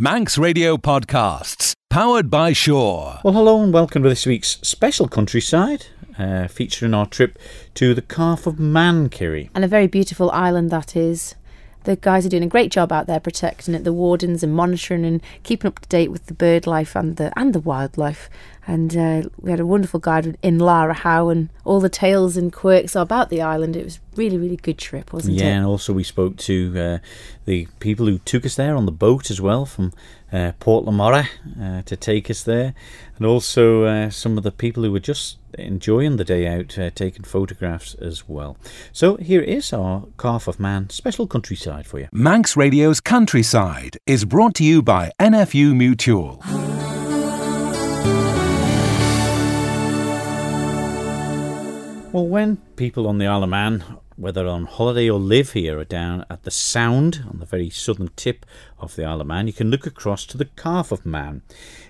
Manx Radio Podcasts, powered by Shore. Well, hello and welcome to this week's special countryside, uh, featuring our trip to the Calf of Man, Kiri. And a very beautiful island that is. The guys are doing a great job out there protecting it, the wardens and monitoring and keeping up to date with the bird life and the and the wildlife. And uh, we had a wonderful guide in Lara Howe and all the tales and quirks about the island. It was really, really good trip, wasn't yeah, it? Yeah, and also we spoke to uh, the people who took us there on the boat as well from uh, Port Lamora uh, to take us there, and also uh, some of the people who were just enjoying the day out, uh, taking photographs as well. So here is our Calf of Man special countryside for you. Manx Radio's Countryside is brought to you by NFU Mutual. Well, when people on the Isle of Man, whether on holiday or live here, are down at the Sound on the very southern tip of the Isle of Man, you can look across to the Calf of Man.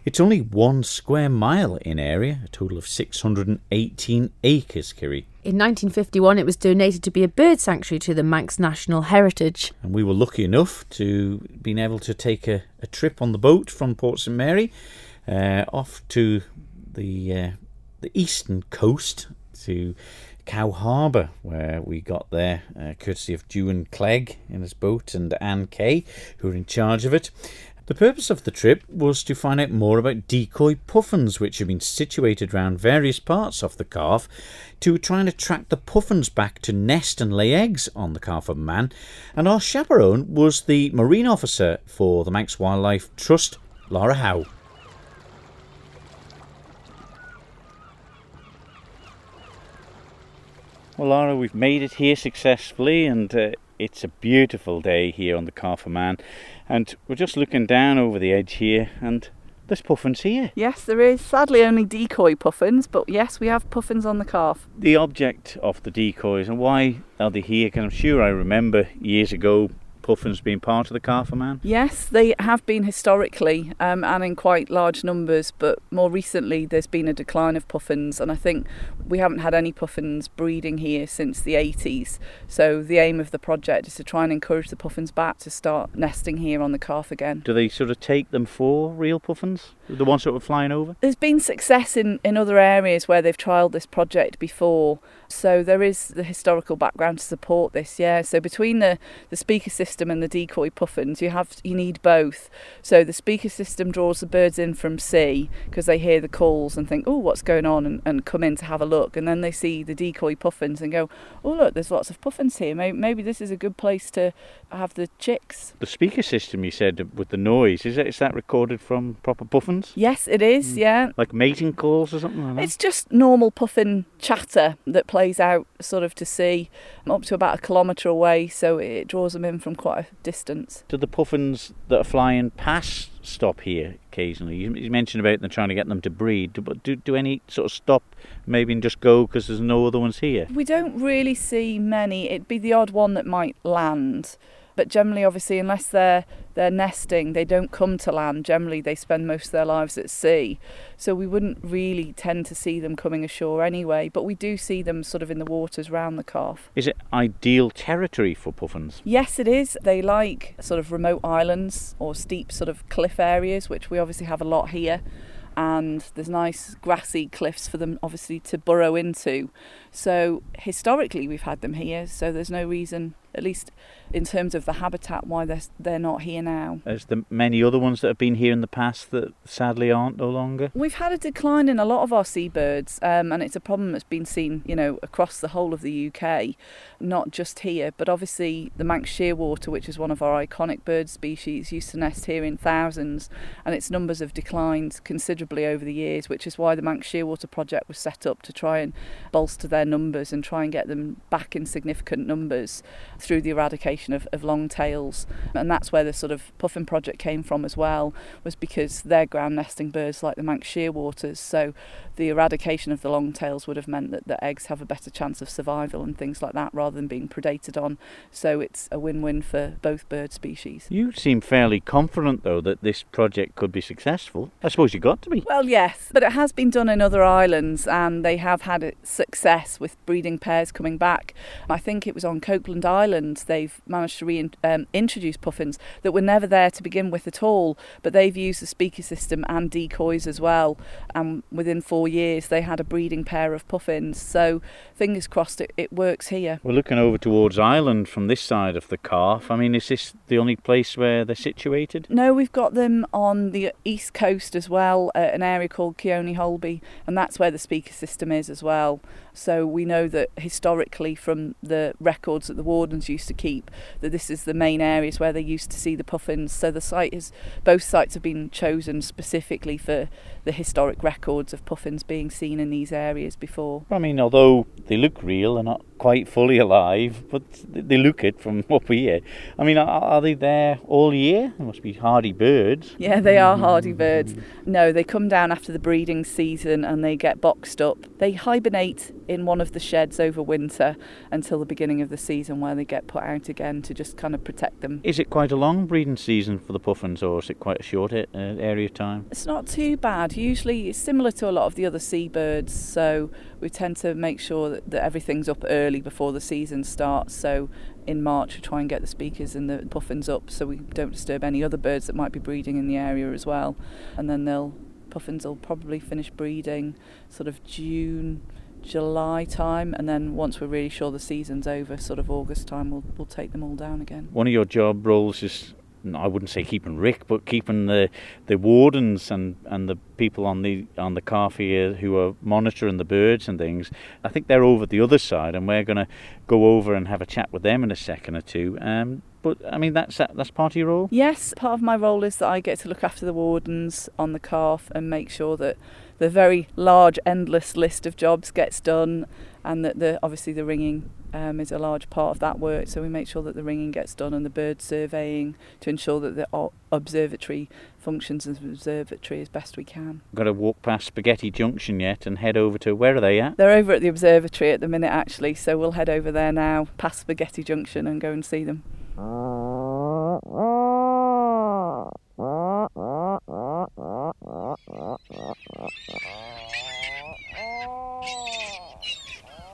It's only one square mile in area, a total of 618 acres, Kiri. In 1951, it was donated to be a bird sanctuary to the Manx National Heritage. And we were lucky enough to being able to take a, a trip on the boat from Port St Mary uh, off to the uh, the eastern coast to Cow Harbour, where we got there uh, courtesy of Duan Clegg in his boat and Anne Kay, who were in charge of it. The purpose of the trip was to find out more about decoy puffins, which have been situated around various parts of the calf, to try and attract the puffins back to nest and lay eggs on the calf of man. And our chaperone was the marine officer for the Manx Wildlife Trust, Laura Howe. Well, Laura, we've made it here successfully, and uh, it's a beautiful day here on the Calf of Man. And we're just looking down over the edge here, and there's puffins here. Yes, there is. Sadly, only decoy puffins, but yes, we have puffins on the calf. The object of the decoys and why are they here? Because I'm sure I remember years ago puffins being part of the Calf Man. Yes, they have been historically um, and in quite large numbers, but more recently there's been a decline of puffins, and I think we haven't had any puffins breeding here since the 80s. So the aim of the project is to try and encourage the puffins back to start nesting here on the calf again. Do they sort of take them for real puffins? The ones that were flying over? There's been success in, in other areas where they've trialled this project before. So there is the historical background to support this, yeah. So between the, the speaker system and the decoy puffins, you have you need both. So the speaker system draws the birds in from sea because they hear the calls and think, oh, what's going on, and, and come in to have a look. And then they see the decoy puffins and go, oh, look, there's lots of puffins here. Maybe, maybe this is a good place to have the chicks. The speaker system you said with the noise is that is that recorded from proper puffins? Yes, it is. Hmm. Yeah. Like mating calls or something like that? It's just normal puffin chatter that plays out sort of to sea up to about a kilometre away, so it draws them in from quite a distance. Do the puffins that are flying past stop here occasionally? You mentioned about them trying to get them to breed, but do, do any sort of stop maybe and just go because there's no other ones here? We don't really see many. It'd be the odd one that might land. But generally, obviously, unless they're they're nesting, they don't come to land. Generally, they spend most of their lives at sea, so we wouldn't really tend to see them coming ashore anyway. But we do see them sort of in the waters round the calf. Is it ideal territory for puffins? Yes, it is. They like sort of remote islands or steep sort of cliff areas, which we obviously have a lot here. And there's nice grassy cliffs for them, obviously, to burrow into. So historically, we've had them here. So there's no reason, at least in terms of the habitat, why they're they're not here now. There's the many other ones that have been here in the past that sadly aren't no longer. We've had a decline in a lot of our seabirds, um, and it's a problem that's been seen, you know, across the whole of the UK, not just here. But obviously, the Manx shearwater, which is one of our iconic bird species, used to nest here in thousands, and its numbers have declined considerably over the years. Which is why the Manx shearwater project was set up to try and bolster their numbers and try and get them back in significant numbers through the eradication of, of long tails. And that's where the sort of puffin project came from as well, was because they're ground nesting birds like the Manx shearwaters. So the eradication of the long tails would have meant that the eggs have a better chance of survival and things like that rather than being predated on. So it's a win win for both bird species. You seem fairly confident though that this project could be successful. I suppose you got to be. Well, yes, but it has been done in other islands and they have had success with breeding pairs coming back. I think it was on Copeland Island Island, they've managed to reintroduce um, puffins that were never there to begin with at all, but they've used the speaker system and decoys as well. And within four years, they had a breeding pair of puffins. So fingers crossed it, it works here. We're looking over towards Ireland from this side of the calf. I mean, is this the only place where they're situated? No, we've got them on the east coast as well, at an area called Keoney Holby, and that's where the speaker system is as well. So we know that historically, from the records that the wardens used to keep, that this is the main areas where they used to see the puffins. So the site is both sites have been chosen specifically for the historic records of puffins being seen in these areas before. I mean, although they look real, they're not quite fully alive, but they look it from what we hear. I mean, are, are they there all year? They must be hardy birds. Yeah, they are hardy birds. No, they come down after the breeding season and they get boxed up. They hibernate in one of the sheds over winter until the beginning of the season where they get put out again to just kind of protect them. Is it quite a long breeding season for the puffins or is it quite a short uh, area of time? It's not too bad. Usually similar to a lot of the other seabirds, so we tend to make sure that, that everything's up early before the season starts. So in March, we try and get the speakers and the puffins up so we don't disturb any other birds that might be breeding in the area as well. And then they'll puffins will probably finish breeding sort of June. July time, and then once we're really sure the season's over, sort of August time, we'll we'll take them all down again. One of your job roles is I wouldn't say keeping Rick, but keeping the, the wardens and, and the people on the on the calf here who are monitoring the birds and things. I think they're over the other side, and we're going to go over and have a chat with them in a second or two. Um, but I mean, that's that's part of your role. Yes, part of my role is that I get to look after the wardens on the calf and make sure that the very large, endless list of jobs gets done, and that the obviously the ringing um, is a large part of that work. So we make sure that the ringing gets done and the bird surveying to ensure that the observatory functions as an observatory as best we can. Got to walk past Spaghetti Junction yet and head over to where are they at? They're over at the observatory at the minute actually, so we'll head over there now, past Spaghetti Junction, and go and see them.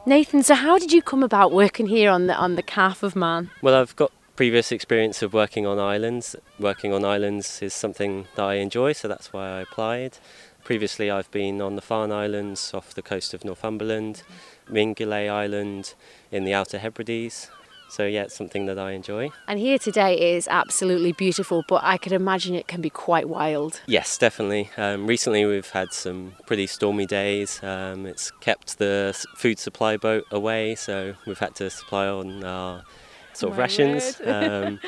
Nathan, so how did you come about working here on the on the calf of man? Well, I've got previous experience of working on islands. Working on islands is something that I enjoy, so that's why I applied. Previously, I've been on the Farne Islands off the coast of Northumberland, Mingulay Island in the Outer Hebrides, so yeah, it's something that I enjoy. And here today is absolutely beautiful, but I can imagine it can be quite wild. Yes, definitely. Um, recently we've had some pretty stormy days. Um, it's kept the food supply boat away, so we've had to supply on our sort of My rations. um,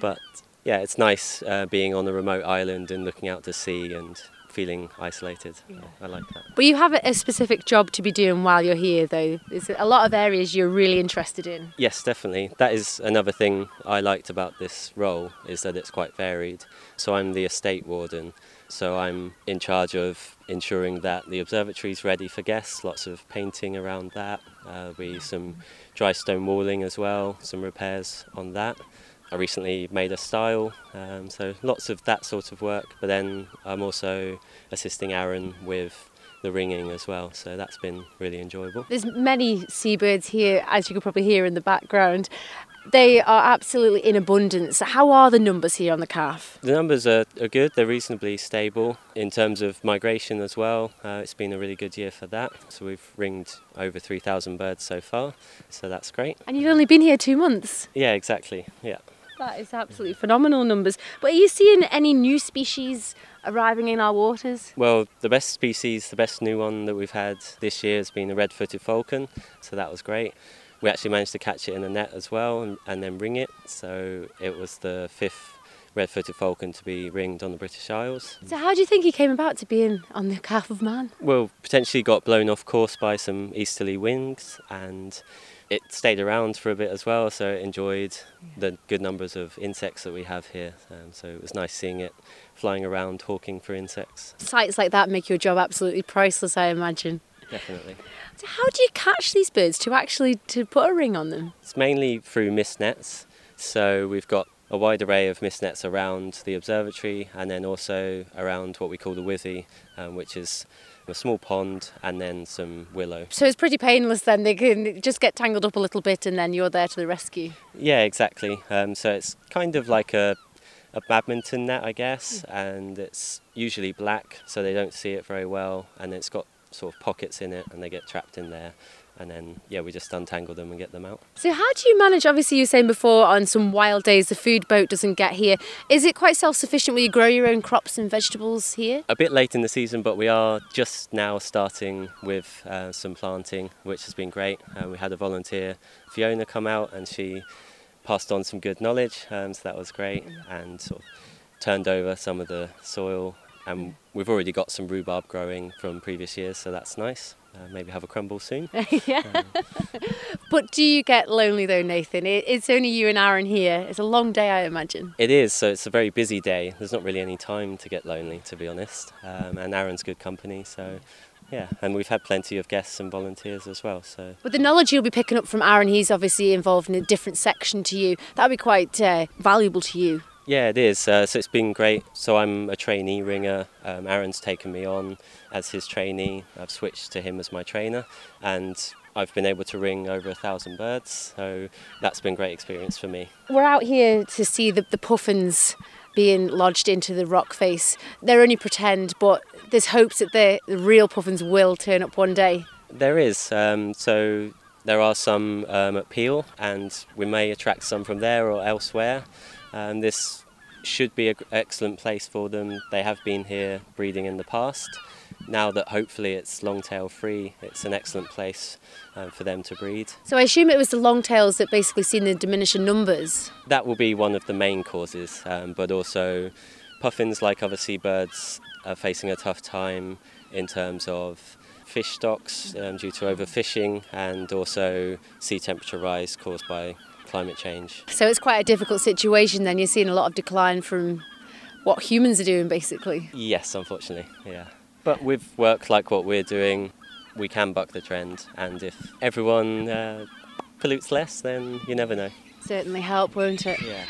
but yeah, it's nice uh, being on a remote island and looking out to sea and feeling isolated. Yeah. I like that. But you have a specific job to be doing while you're here, though. Is a lot of areas you're really interested in? Yes, definitely. That is another thing I liked about this role is that it's quite varied. So I'm the estate warden. So I'm in charge of ensuring that the observatory is ready for guests. Lots of painting around that. Uh, we some dry stone walling as well. Some repairs on that. I recently made a stile, um, so lots of that sort of work. But then I'm also assisting Aaron with the ringing as well, so that's been really enjoyable. There's many seabirds here, as you can probably hear in the background. They are absolutely in abundance. How are the numbers here on the calf? The numbers are, are good, they're reasonably stable. In terms of migration as well, uh, it's been a really good year for that. So we've ringed over 3,000 birds so far, so that's great. And you've only been here two months? Yeah, exactly, yeah. That is absolutely phenomenal numbers. But are you seeing any new species arriving in our waters? Well, the best species, the best new one that we've had this year has been the red-footed falcon, so that was great. We actually managed to catch it in a net as well and, and then ring it, so it was the fifth red-footed falcon to be ringed on the British Isles. So how do you think he came about to be on the calf of man? Well, potentially got blown off course by some easterly winds and it stayed around for a bit as well, so it enjoyed the good numbers of insects that we have here. Um, so it was nice seeing it flying around, hawking for insects. Sights like that make your job absolutely priceless, I imagine. Definitely. So how do you catch these birds to actually to put a ring on them? It's mainly through mist nets. So we've got a wide array of mist nets around the observatory and then also around what we call the withy, um, which is a small pond and then some willow. So it's pretty painless then. They can just get tangled up a little bit and then you're there to the rescue. Yeah, exactly. Um, so it's kind of like a, a badminton net, I guess, and it's usually black, so they don't see it very well, and it's got sort of pockets in it, and they get trapped in there and then yeah we just untangle them and get them out. So how do you manage obviously you were saying before on some wild days the food boat doesn't get here. Is it quite self-sufficient? Where you grow your own crops and vegetables here? A bit late in the season but we are just now starting with uh, some planting which has been great. Uh, we had a volunteer fiona come out and she passed on some good knowledge um, so that was great and sort of turned over some of the soil. And we've already got some rhubarb growing from previous years so that's nice uh, maybe have a crumble soon. yeah. Um, but do you get lonely though, Nathan? it's only you and Aaron here. It's a long day, I imagine. It is. So it's a very busy day. There's not really any time to get lonely, to be honest. Um, and Aaron's good company, so yeah, and we've had plenty of guests and volunteers as well. So, but the knowledge you'll be picking up from Aaron, he's obviously involved in a different section to you. That'll be quite uh, valuable to you. Yeah, it is. Uh, so it's been great. So I'm a trainee ringer. Um, Aaron's taken me on as his trainee. I've switched to him as my trainer, and I've been able to ring over a thousand birds. So that's been a great experience for me. We're out here to see the, the puffins being lodged into the rock face. They're only pretend, but there's hopes that the real puffins will turn up one day. There is. Um, so there are some um, at Peel, and we may attract some from there or elsewhere. Um, this should be an excellent place for them. They have been here breeding in the past. Now that hopefully it's longtail free, it's an excellent place um, for them to breed. So I assume it was the longtails that basically seen the diminishing numbers? That will be one of the main causes, um, but also puffins, like other seabirds, are facing a tough time in terms of fish stocks um, due to overfishing and also sea temperature rise caused by climate change. So it's quite a difficult situation then. You're seeing a lot of decline from what humans are doing basically. Yes, unfortunately, yeah. But with work like what we're doing, we can buck the trend, and if everyone uh, pollutes less, then you never know. Certainly help, won't it? Yeah.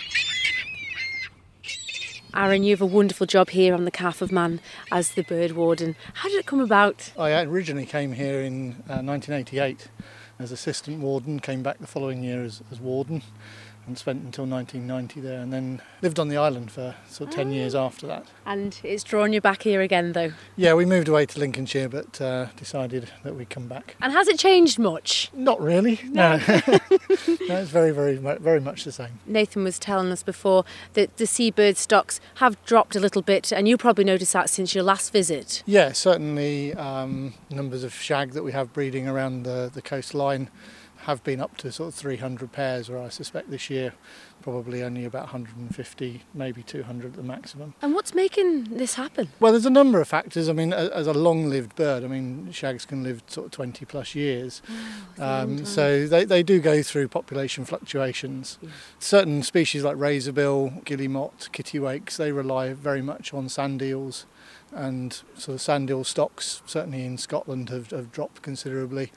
Aaron, you have a wonderful job here on the Calf of Man as the bird warden. How did it come about? I originally came here in uh, 1988 as assistant warden, came back the following year as, as warden and spent until 1990 there and then lived on the island for sort of 10 years ah. after that. And it's drawn you back here again though? Yeah, we moved away to Lincolnshire but uh, decided that we'd come back. And has it changed much? Not really, no. no. no, it's very, very, very much the same. Nathan was telling us before that the seabird stocks have dropped a little bit and you probably noticed that since your last visit. Yeah, certainly um, numbers of shag that we have breeding around the, the coastline have been up to sort of 300 pairs, where I suspect this year probably only about 150, maybe 200 at the maximum. And what's making this happen? Well, there's a number of factors. I mean, as a long-lived bird, I mean, shags can live sort of 20 plus years. Oh, um, so they, they do go through population fluctuations. Yeah. Certain species like razorbill, guillemot, kittiwakes, they rely very much on sand eels and sort of sand eel stocks, certainly in Scotland, have, have dropped considerably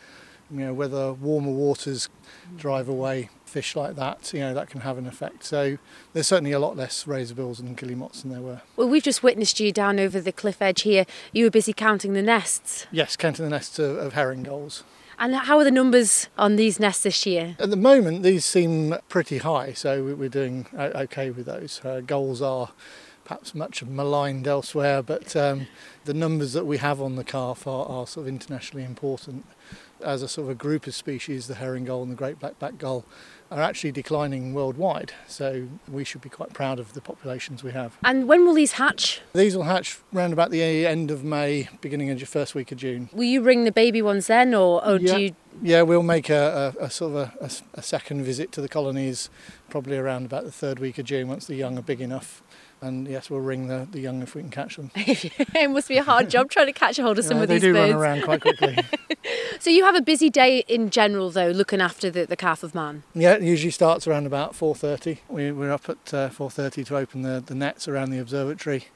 you know, whether warmer waters drive away fish like that, you know, that can have an effect. So there's certainly a lot less razorbills and guillemots than there were. Well, we've just witnessed you down over the cliff edge here. You were busy counting the nests. Yes, counting the nests of, of herring gulls. And how are the numbers on these nests this year? At the moment, these seem pretty high, so we're doing okay with those. Uh, gulls are perhaps much maligned elsewhere, but um, the numbers that we have on the calf are, are sort of internationally important as a sort of a group of species, the herring gull and the great black-backed gull, are actually declining worldwide. So we should be quite proud of the populations we have. And when will these hatch? These will hatch around about the end of May, beginning of the first week of June. Will you ring the baby ones then, or, or yeah. do you? Yeah, we'll make a, a, a sort of a, a second visit to the colonies, probably around about the third week of June, once the young are big enough and yes, we'll ring the, the young if we can catch them. it must be a hard job trying to catch a hold of some yeah, of these birds. They do run around quite quickly. so you have a busy day in general, though, looking after the, the calf of man. Yeah, it usually starts around about 4:30. We, we're up at uh, 4:30 to open the, the nets around the observatory.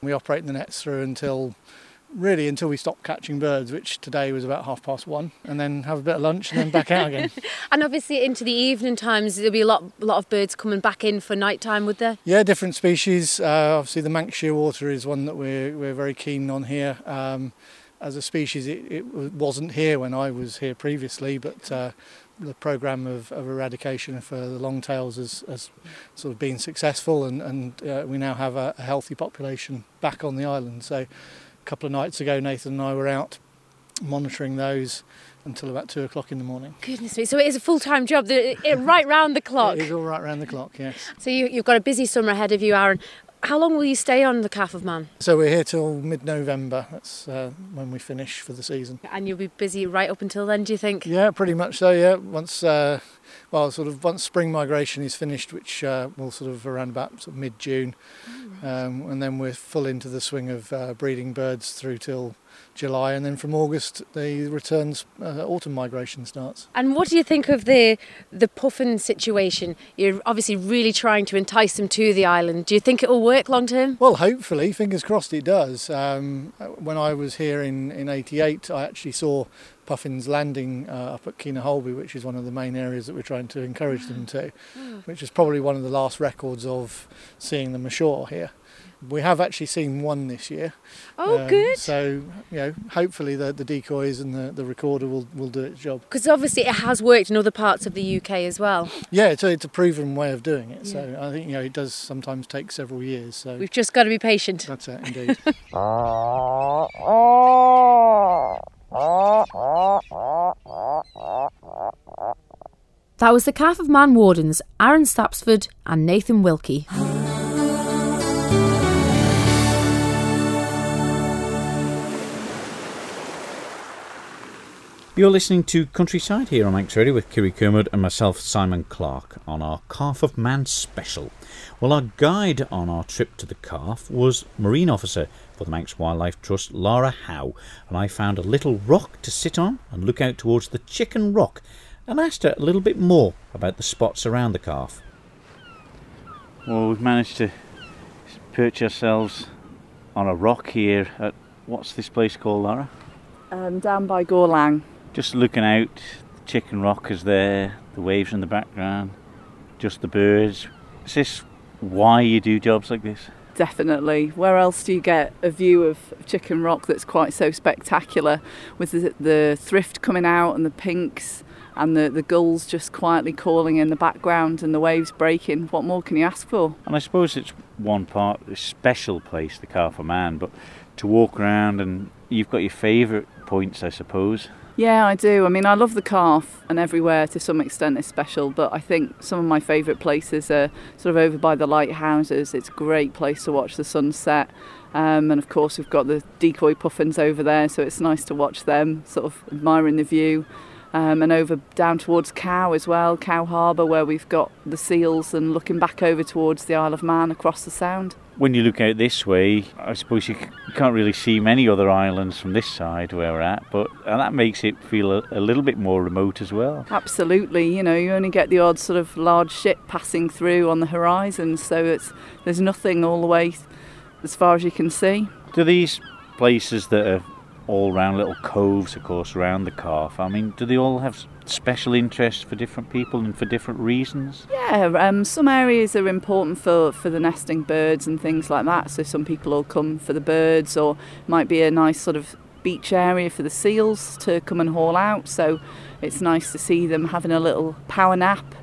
We operate the nets through until really until we stop catching birds, which today was about half past one, and then have a bit of lunch and then back out again. And obviously into the evening times, there'll be a lot, lot of birds coming back in for night time, would there? Yeah, different species. Uh, obviously, the Manx shearwater is one that we're we're very keen on here. Um, as a species, it, it wasn't here when I was here previously, but uh, the program of, of eradication for the longtails has, has sort of been successful, and, and uh, we now have a, a healthy population back on the island. So, couple of nights ago, Nathan and I were out monitoring those until about two o'clock in the morning. Goodness me. So it is a full time job, right round the clock. It is all right round the clock, yes. So you, you've got a busy summer ahead of you, Aaron. How long will you stay on the Calf of Man? So we're here till mid-November. That's uh, when we finish for the season. And you'll be busy right up until then, do you think? Yeah, pretty much so. Yeah, once uh, well, sort of once spring migration is finished, which uh, will sort of around about sort of mid-June, um, and then we're full into the swing of uh, breeding birds through till July, and then from August the returns uh, autumn migration starts. And what do you think of the the puffin situation? You're obviously really trying to entice them to the island. Do you think it will work long term? Well, hopefully, fingers crossed it does. Um, when I was here in, in 88, I actually saw puffins landing uh, up at Keena Holby, which is one of the main areas that we're trying to encourage them to, which is probably one of the last records of seeing them ashore here. We have actually seen one this year. Oh, Um, good. So, you know, hopefully the, the decoys and the, the recorder will, will do its job. Because obviously it has worked in other parts of the UK as well. Yeah, it's a, it's a proven way of doing it. So I think, you know, it does sometimes take several years. So We've just got to be patient. that's it, indeed. That was the Calf of Man Wardens, Aaron Stapsford and Nathan Wilkie. You're listening to Countryside here on Manx Radio with Kiri Kermode and myself, Simon Clark, on our Calf of Man special. Well, our guide on our trip to the calf was Marine Officer for the Manx Wildlife Trust, Lara Howe, and I found a little rock to sit on and look out towards the Chicken Rock and asked her a little bit more about the spots around the calf. Well, we've managed to perch ourselves on a rock here at what's this place called, Lara? Um, down by Gorlang. Just looking out, the chicken rock is there, the waves in the background, just the birds. Is this why you do jobs like this? Definitely. Where else do you get a view of Chicken Rock that's quite so spectacular with the, the thrift coming out and the pinks and the, the gulls just quietly calling in the background and the waves breaking? What more can you ask for? And I suppose it's one part, a special place, the Calf of Man, but to walk around and you've got your favourite points, I suppose. Yeah, I do. I mean, I love the calf, and everywhere to some extent is special. But I think some of my favourite places are sort of over by the lighthouses. It's a great place to watch the sunset. Um, and of course, we've got the decoy puffins over there, so it's nice to watch them, sort of admiring the view. Um, and over down towards Cow as well, Cow Harbour, where we've got the seals, and looking back over towards the Isle of Man across the Sound. When you look out this way, I suppose you, c- you can't really see many other islands from this side where we're at, but and that makes it feel a, a little bit more remote as well. Absolutely, you know, you only get the odd sort of large ship passing through on the horizon, so it's there's nothing all the way as far as you can see. Do these places that are all round little coves, of course, around the calf, I mean, do they all have special interests for different people and for different reasons? Yeah, um, some areas are important for, for the nesting birds and things like that. So some people will come for the birds, or might be a nice sort of beach area for the seals to come and haul out. So it's nice to see them having a little power nap.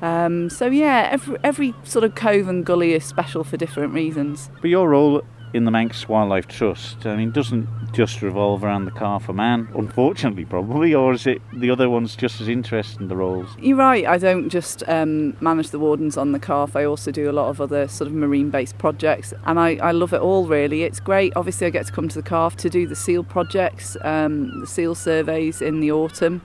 Um, so yeah, every every sort of cove and gully is special for different reasons. But your role in the Manx Wildlife Trust, I mean, doesn't just revolve around the calf for man, unfortunately, probably, or is it the other ones just as interesting, the roles? You're right. I don't just um, manage the wardens on the calf. I also do a lot of other sort of marine-based projects, and I, I love it all. Really, it's great. Obviously, I get to come to the calf to do the seal projects, um, the seal surveys in the autumn,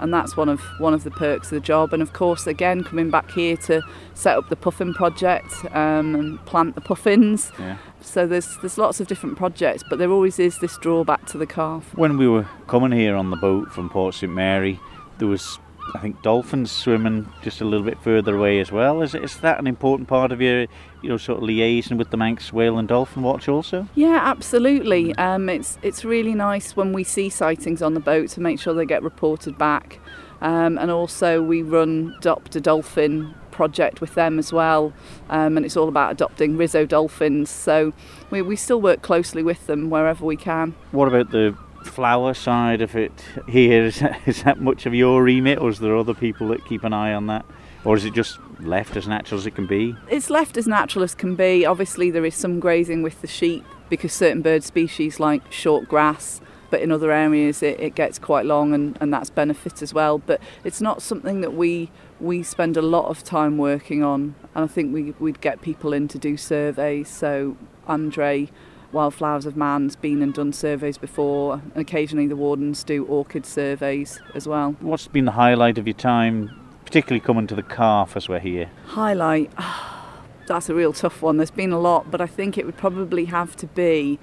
and that's one of one of the perks of the job. And of course, again, coming back here to set up the puffin project um, and plant the puffins. Yeah. So there's there's lots of different projects, but there always is this drawback to the calf. When we were coming here on the boat from Port St Mary, there was I think dolphins swimming just a little bit further away as well. Is, is that an important part of your, you know, sort of liaison with the Manx Whale and Dolphin Watch also? Yeah, absolutely. Um, it's it's really nice when we see sightings on the boat to make sure they get reported back, um, and also we run a Dolphin project with them as well, um, and it's all about adopting Risso dolphins. So we, we still work closely with them wherever we can. What about the flower side of it here? Is that, is that much of your remit, or is there other people that keep an eye on that? Or is it just left as natural as it can be? It's left as natural as can be. Obviously, there is some grazing with the sheep because certain bird species like short grass, but in other areas it, it gets quite long and, and that's benefit as well. But it's not something that we we spend a lot of time working on, and I think we, we'd get people in to do surveys. So Andre Wildflowers of Man's been and done surveys before, and occasionally the wardens do orchid surveys as well. What's been the highlight of your time, particularly coming to the calf as we're here? Highlight, that's a real tough one. There's been a lot, but I think it would probably have to be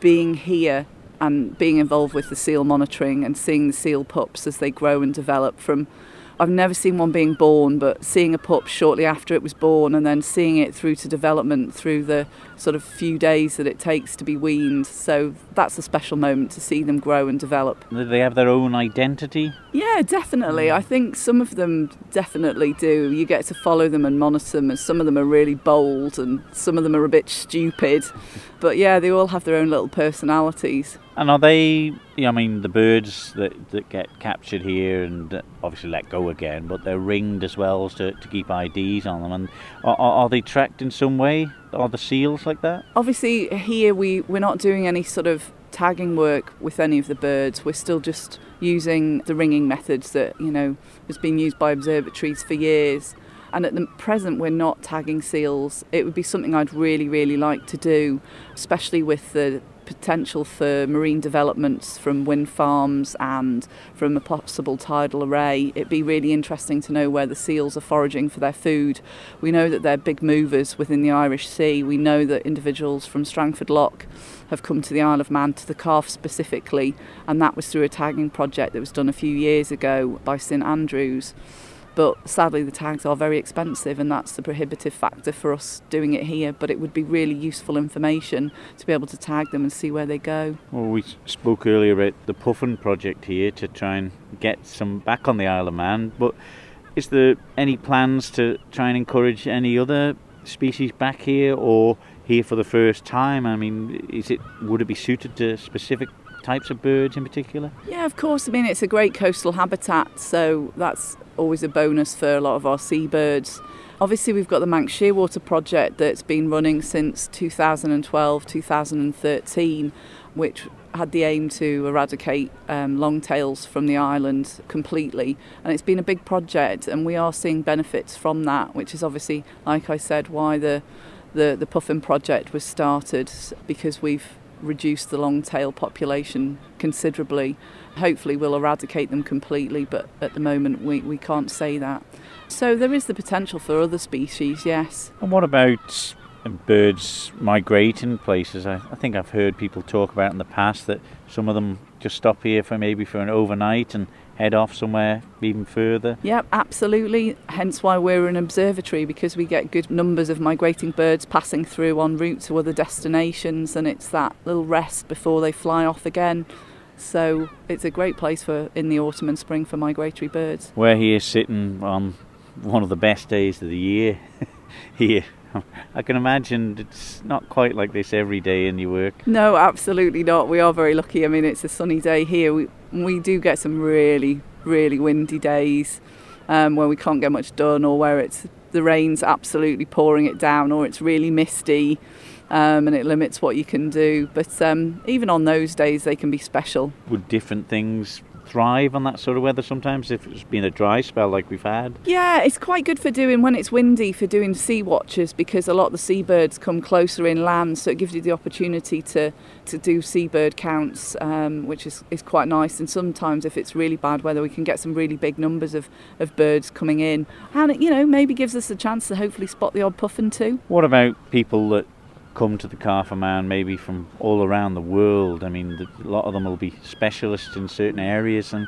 being here and being involved with the seal monitoring and seeing the seal pups as they grow and develop from I've never seen one being born, but seeing a pup shortly after it was born and then seeing it through to development through the sort of few days that it takes to be weaned. So that's a special moment to see them grow and develop. Do they have their own identity? Yeah, definitely. Mm. I think some of them definitely do. You get to follow them and monitor them, and some of them are really bold and some of them are a bit stupid. But yeah, they all have their own little personalities. And are they, I mean, the birds that, that get captured here and uh, obviously let go again, but they're ringed as well to, to keep IDs on them. And are, are they tracked in some way? Are the seals like that? Obviously, here we, we're not doing any sort of tagging work with any of the birds. We're still just using the ringing methods that, you know, has been used by observatories for years. And at the present, we're not tagging seals. It would be something I'd really, really like to do, especially with the potential for marine developments from wind farms and from a possible tidal array. It'd be really interesting to know where the seals are foraging for their food. We know that they're big movers within the Irish Sea. We know that individuals from Strangford Lough have come to the Isle of Man, to the Calf specifically, and that was through a tagging project that was done a few years ago by St Andrews. But sadly, the tags are very expensive, and that's the prohibitive factor for us doing it here. But it would be really useful information to be able to tag them and see where they go. Well, we spoke earlier about the Puffin project here to try and get some back on the Isle of Man. But is there any plans to try and encourage any other species back here, or here for the first time? I mean, is it would it be suited to specific types of birds in particular? Yeah, of course. I mean, it's a great coastal habitat, so that's always a bonus for a lot of our seabirds. Obviously, we've got the Manx Shearwater project that's been running since 2012 2013, which had the aim to eradicate um, longtails from the island completely. And it's been a big project, and we are seeing benefits from that, which is obviously, like I said, why the the, the Puffin project was started because we've reduced the longtail population considerably. Hopefully, we'll eradicate them completely, but at the moment, we, we can't say that. So, there is the potential for other species, yes. And what about um, birds migrating places? I, I think I've heard people talk about in the past that some of them just stop here for maybe for an overnight and head off somewhere even further? Yep, absolutely. Hence why we're an observatory because we get good numbers of migrating birds passing through en route to other destinations, and it's that little rest before they fly off again. So it's a great place for in the autumn and spring for migratory birds. We're here sitting on one of the best days of the year here. I can imagine it's not quite like this every day in your work. No, absolutely not. We are very lucky. I mean, it's a sunny day here. We we do get some really really windy days um, where we can't get much done, or where it's the rain's absolutely pouring it down, or it's really misty. Um, and it limits what you can do. But um, even on those days, they can be special. Would different things thrive on that sort of weather sometimes if it's been a dry spell like we've had? Yeah, it's quite good for doing when it's windy for doing sea watches because a lot of the seabirds come closer inland, so it gives you the opportunity to, to do seabird counts, um, which is, is quite nice. And sometimes if it's really bad weather, we can get some really big numbers of, of birds coming in. And it, you know, maybe gives us a chance to hopefully spot the odd puffin too. What about people that come to the of Man maybe from all around the world. I mean, the, a lot of them will be specialists in certain areas. And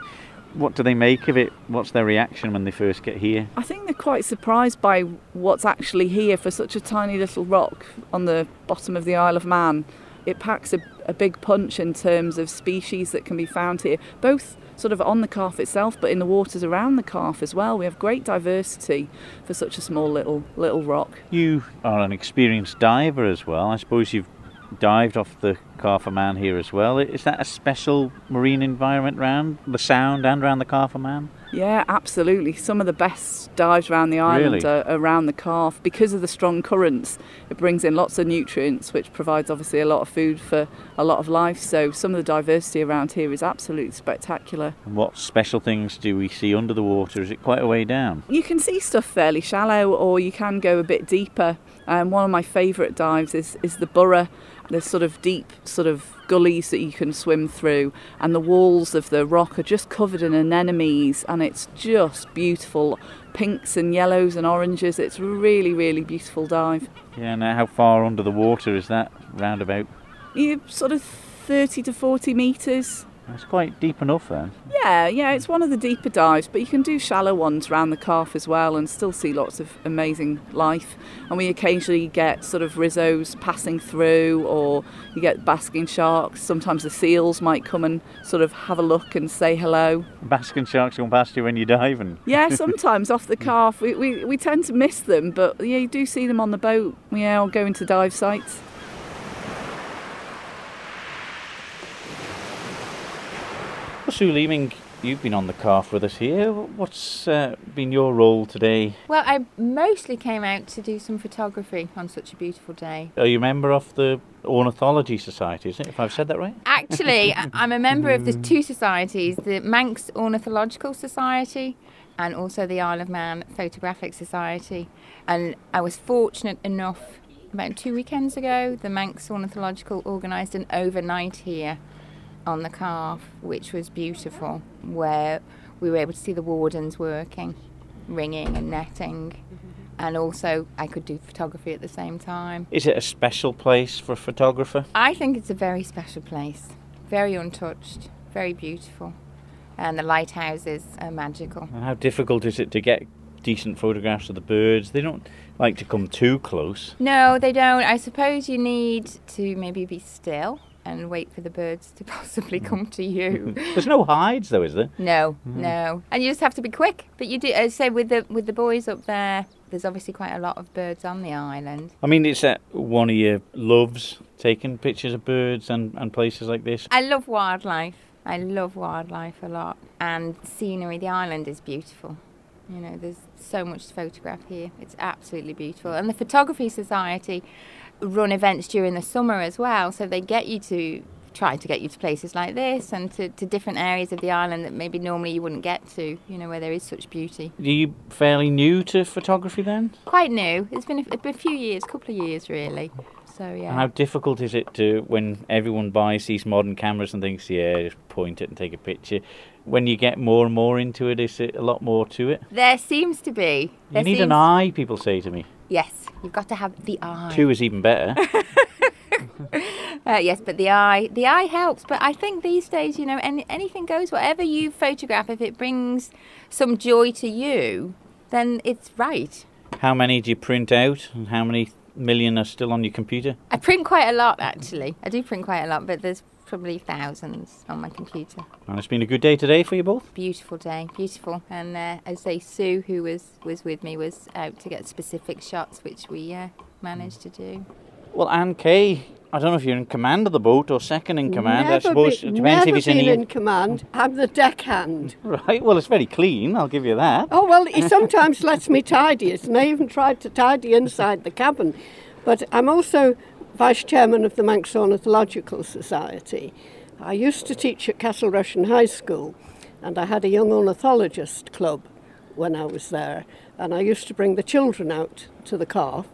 What do they make of it? What's their reaction when they first get here? I think they're quite surprised by what's actually here for such a tiny little rock on the bottom of the Isle of Man. It packs a, a big punch in terms of species that can be found here, both sort of on the calf itself, but in the waters around the calf as well. We have great diversity for such a small little little rock. You are an experienced diver as well. I suppose you've dived off the Calf Man here as well. Is that a special marine environment round the Sound and around the Calf Man? Yeah, absolutely. Some of the best dives around the island Really? are around the calf because of the strong currents. It brings in lots of nutrients, which provides obviously a lot of food for a lot of life. So some of the diversity around here is absolutely spectacular. And what special things do we see under the water? Is it quite a way down? You can see stuff fairly shallow, or you can go a bit deeper. Um, one of my favourite dives is, is the Burroo. There's sort of deep, sort of gullies that you can swim through, and the walls of the rock are just covered in anemones, and it's just beautiful. Pinks and yellows and oranges. It's really, really beautiful dive. Yeah, now how far under the water is that roundabout? You sort of 30 to 40 metres. It's quite deep enough then. Yeah, yeah, it's one of the deeper dives, but you can do shallow ones around the calf as well and still see lots of amazing life. And we occasionally get sort of Rissos passing through, or you get basking sharks. Sometimes the seals might come and sort of have a look and say hello. Basking sharks going past you when you're diving. Yeah, sometimes off the calf. We, we, we tend to miss them, but yeah, you do see them on the boat. Yeah, or going to dive sites. Sue Leeming, you've been on the calf with us here. What's uh, been your role today? Well, I mostly came out to do some photography on such a beautiful day. Are you a member of the Ornithology Society, is it, if I've said that right? Actually, I'm a member of the two societies the Manx Ornithological Society and also the Isle of Man Photographic Society. And I was fortunate enough about two weekends ago, the Manx Ornithological organised an overnight here on the calf, which was beautiful, where we were able to see the wardens working, ringing and netting. And also, I could do photography at the same time. Is it a special place for a photographer? I think it's a very special place, very untouched, very beautiful, and the lighthouses are magical. And how difficult is it to get decent photographs of the birds? They don't like to come too close. No, they don't. I suppose you need to maybe be still and wait for the birds to possibly mm. come to you. Mm-hmm. There's no hides, though, is there? No, mm. no, and you just have to be quick. But you do, as I say, with the with the boys up there, there's obviously quite a lot of birds on the island. I mean, it's uh, one of your loves, taking pictures of birds and, and places like this. I love wildlife. I love wildlife a lot, and scenery. The island is beautiful. You know, there's so much to photograph here. It's absolutely beautiful. And the Photography Society run events during the summer as well, so they get you to try to get you to places like this and to, to different areas of the island that maybe normally you wouldn't get to. You know, where there is such beauty. Are you fairly new to photography then? Quite new. It's been a, a few years, couple of years really. So yeah. And how difficult is it to, when everyone buys these modern cameras and thinks, yeah, just point it and take a picture, when you get more and more into it, is it a lot more to it? There seems to be. You There need an eye, people say to me. Yes, you've got to have the eye. Two is even better. Uh, yes, but the eye, the eye helps. But I think these days, you know, any, anything goes. Whatever you photograph, if it brings some joy to you, then it's right. how many do you print out and how many million are still on your computer? I print quite a lot, actually. I do print quite a lot, but there's probably thousands on my computer. And it's been a good day today for you both? Beautiful day, beautiful. And uh, as they, Sue, who was was with me, was out to get specific shots, which we uh, managed to do. Well, Anne Kay, I don't know if you're in command of the boat or second in command. I Never suppose be- it depends never if it's in been the in command. I'm the deckhand. Right, well, it's very clean, I'll give you that. Oh well, he sometimes lets me tidy it, and I even tried to tidy inside the cabin. But I'm also vice chairman of the Manx Ornithological Society. I used to teach at Castle Rushen High School, and I had a young ornithologist club when I was there, and I used to bring the children out to the calf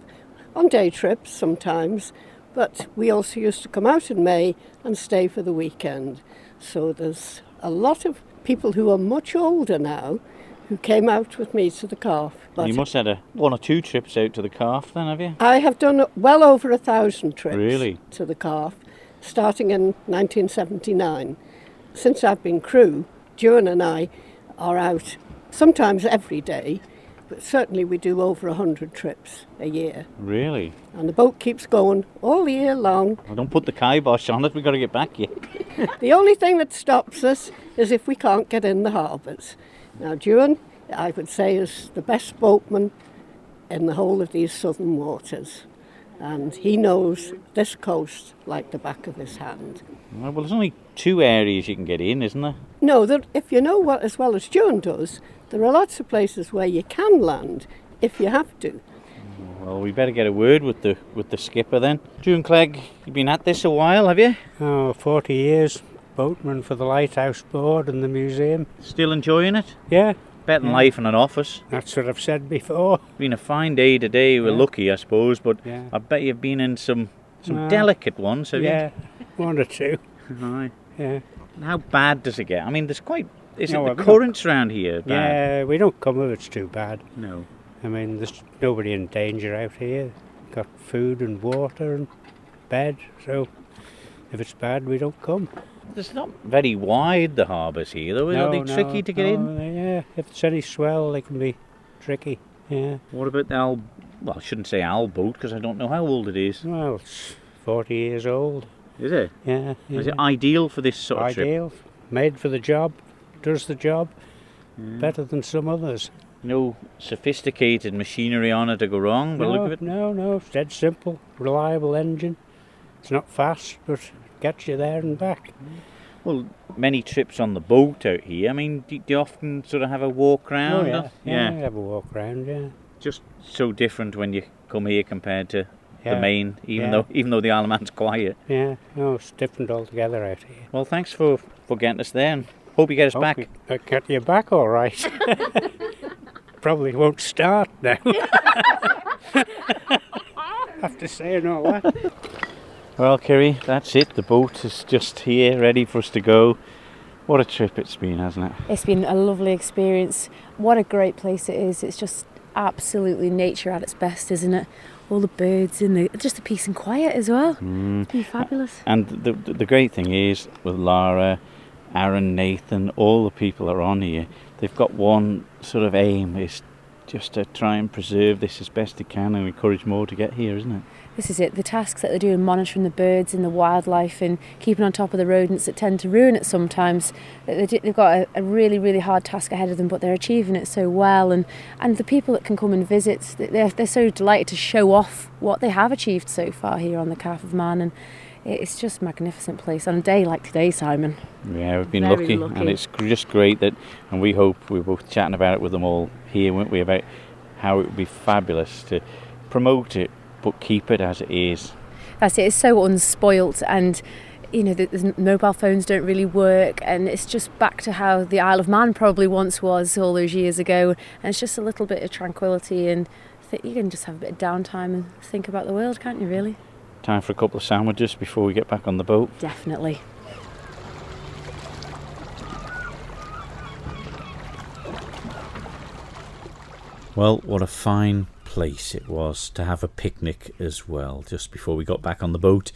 on day trips sometimes. But we also used to come out in May and stay for the weekend. So there's a lot of people who are much older now who came out with me to the calf. But you must have had a, one or two trips out to the calf then, have you? I have done well over a thousand trips Really? to the calf, starting in 1979. Since I've been crew, Joan and I are out sometimes every day, but certainly we do over a 100 trips a year. Really? And the boat keeps going all the year long. Well, don't put the kibosh on it. We've got to get back here. The only thing that stops us is if we can't get in the harbours. Now, Duan, I would say, is the best boatman in the whole of these southern waters. And he knows this coast like the back of his hand. Well, there's only two areas you can get in, isn't there? No, that if you know what as well as Duan does, there are lots of places where you can land if you have to. Well, we better get a word with the with the skipper then. June Clegg, you've been at this a while, have you? Oh, 40 years boatman for the Lighthouse Board and the museum. Still enjoying it? Yeah, Better than Yeah. life in an office. that's what I've said before. Been a fine day today. We're Yeah. lucky, I suppose, but Yeah. I bet you've been in some some Well, delicate ones, have yeah, one or two. you? Aye. Yeah. And How bad does it get? I mean, there's quite. Is No, it the currents around here? Bad? Yeah, we don't come if it's too bad. No. I mean, there's nobody in danger out here. Got food and water and bed, so if it's bad, we don't come. It's not very wide, the harbours here, though. Are they no, tricky to get in? no, Yeah, if it's any swell, they can be tricky. Yeah. What about the Al? Well, I shouldn't say Al boat because I don't know how old it is. Well, it's 40 years old. Is it? Yeah. Is it ideal for this sort of trip? Ideal, made for the job, does the job better than some others. No sophisticated machinery on it to go wrong. No, look of it. no, no, it's dead simple, reliable engine. It's not fast, but gets you there and back. Well, many trips on the boat out here. I mean, do, do you often sort of have a walk oh, around? oh, yeah, or- yeah, have a walk round, yeah. Just so different when you come here compared to the main, even yeah. though even though the Isle of Man's quiet. Yeah, no, it's different altogether out here. Well, thanks for for getting us there. And hope you get us Hope back. I uh, get you back all right. Probably won't start now. After saying all that. Well, Kerry, that's it. The boat is just here, ready for us to go. What a trip it's been, hasn't it? It's been a lovely experience. What a great place it is. It's just absolutely nature at its best, isn't it? All the birds and the just the peace and quiet as well. It's mm. been fabulous. And the the the great thing is with Lara, Aaron, Nathan, all the people that are on here, they've got one sort of aim is just to try and preserve this as best they can and encourage more to get here, isn't it? This is it. The tasks that they're doing, monitoring the birds and the wildlife and keeping on top of the rodents that tend to ruin it sometimes. They- they- They've got a, a really, really hard task ahead of them, but they're achieving it so well. And, and the people that can come and visit, they're, they're so delighted to show off what they have achieved so far here on the Calf of Man. And it's just a magnificent place on a day like today, Simon. Yeah, we've been lucky, lucky. and it's just great that, and we hope we were both chatting about it with them all here, weren't we? About how it would be fabulous to promote it, but keep it as it is. That's it. It's so unspoilt, and you know the, the mobile phones don't really work, and it's just back to how the Isle of Man probably once was all those years ago. And it's just a little bit of tranquility, and th- you can just have a bit of downtime and think about the world, can't you? Really? Time for a couple of sandwiches before we get back on the boat. Definitely. Well, what a fine place it was to have a picnic as well, just before we got back on the boat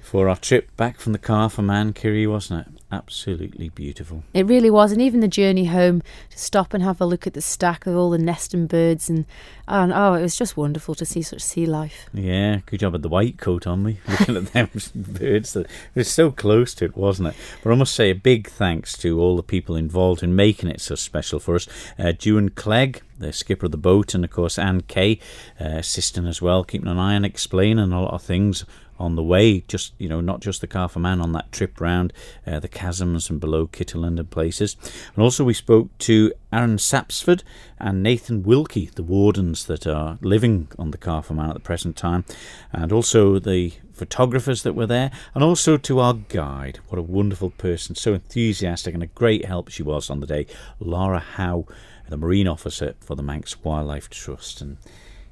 for our trip back from the Calf of Man, Kerry, wasn't it? Absolutely beautiful. It really was, and even the journey home to stop and have a look at the stack of all the nesting birds, and, and oh, it was just wonderful to see such sea life. Yeah, good job at the white coat on me, looking at them birds. That it was so close to it, wasn't it? But I must say a big thanks to all the people involved in making it so special for us. Uh, Duan Clegg, the skipper of the boat, and of course Anne Kay, uh, assisting as well, keeping an eye on explaining a lot of things on the way, just you know, not just the Calf of Man on that trip round uh, the chasms and below Kitterland and places. And also we spoke to Aaron Sapsford and Nathan Wilkie, the wardens that are living on the Calf of Man at the present time, and also the photographers that were there, and also to our guide. What a wonderful person, so enthusiastic and a great help she was on the day, Lara Howe, the marine officer for the Manx Wildlife Trust, and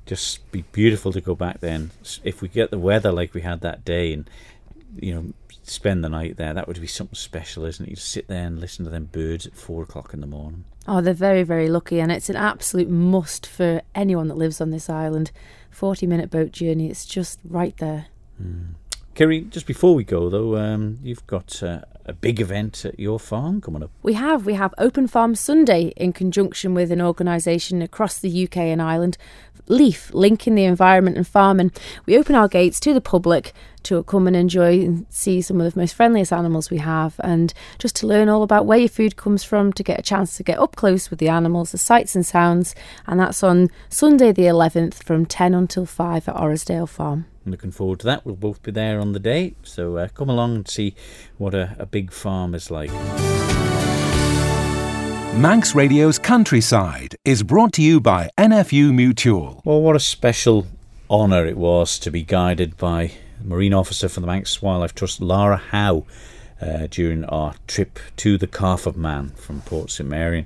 just be beautiful to go back there. And if we get the weather like we had that day, and you know, spend the night there, that would be something special, isn't it? You sit there and listen to them birds at four o'clock in the morning. Oh, they're very, very lucky, and it's an absolute must for anyone that lives on this island. 40 minute boat journey, it's just right there. Hmm. Kerry, just before we go though, um, you've got uh, a big event at your farm coming up. We have. We have Open Farm Sunday in conjunction with an organisation across the UK and Ireland, Leaf, linking the environment and farming. We open our gates to the public to come and enjoy and see some of the most friendliest animals we have, and just to learn all about where your food comes from, to get a chance to get up close with the animals, the sights and sounds. And that's on Sunday the 11th from 10 until 5 at Orrisdale Farm. I'm looking forward to that. We'll both be there on the day, so uh, come along and see what a, a big farm is like. Manx Radio's Countryside is brought to you by NFU Mutual. Well, what a special honour it was to be guided by Marine Officer for the Manx Wildlife Trust, Lara Howe, uh, during our trip to the Calf of Man from Port St Mary.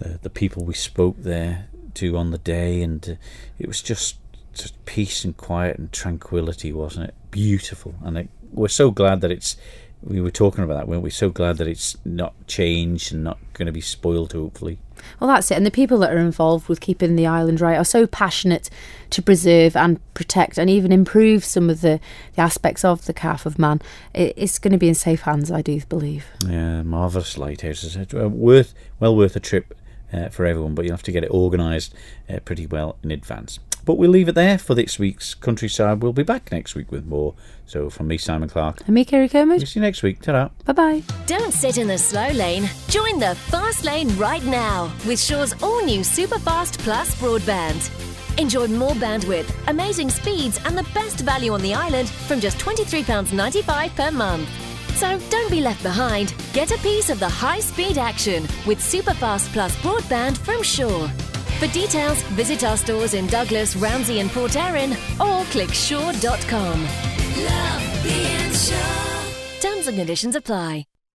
The, the people we spoke there to on the day, and uh, it was just just peace and quiet and tranquility, wasn't it? Beautiful, and it, we're so glad that it's. We were talking about that, weren't we? So glad that it's not changed and not going to be spoiled, hopefully. Well, that's it. And the people that are involved with keeping the island right are so passionate to preserve and protect and even improve some of the, the aspects of the Calf of Man. It, it's going to be in safe hands, I do believe. Yeah, marvellous lighthouses. Worth, well worth a trip uh, for everyone, but you have to get it organised uh, pretty well in advance. But we'll leave it there for this week's Countryside. We'll be back next week with more. So from me, Simon Clark. And me, Kerry Kermode. We'll see you next week. Ta-da. Bye-bye. Don't sit in the slow lane. Join the fast lane right now with Sure's all-new Superfast Plus broadband. Enjoy more bandwidth, amazing speeds, and the best value on the island from just £23.95 per month. So don't be left behind. Get a piece of the high-speed action with Superfast Plus broadband from Sure. For details, visit our stores in Douglas, Ramsey, and Port Erin, or click sure.com. Love being Sure. Terms and conditions apply.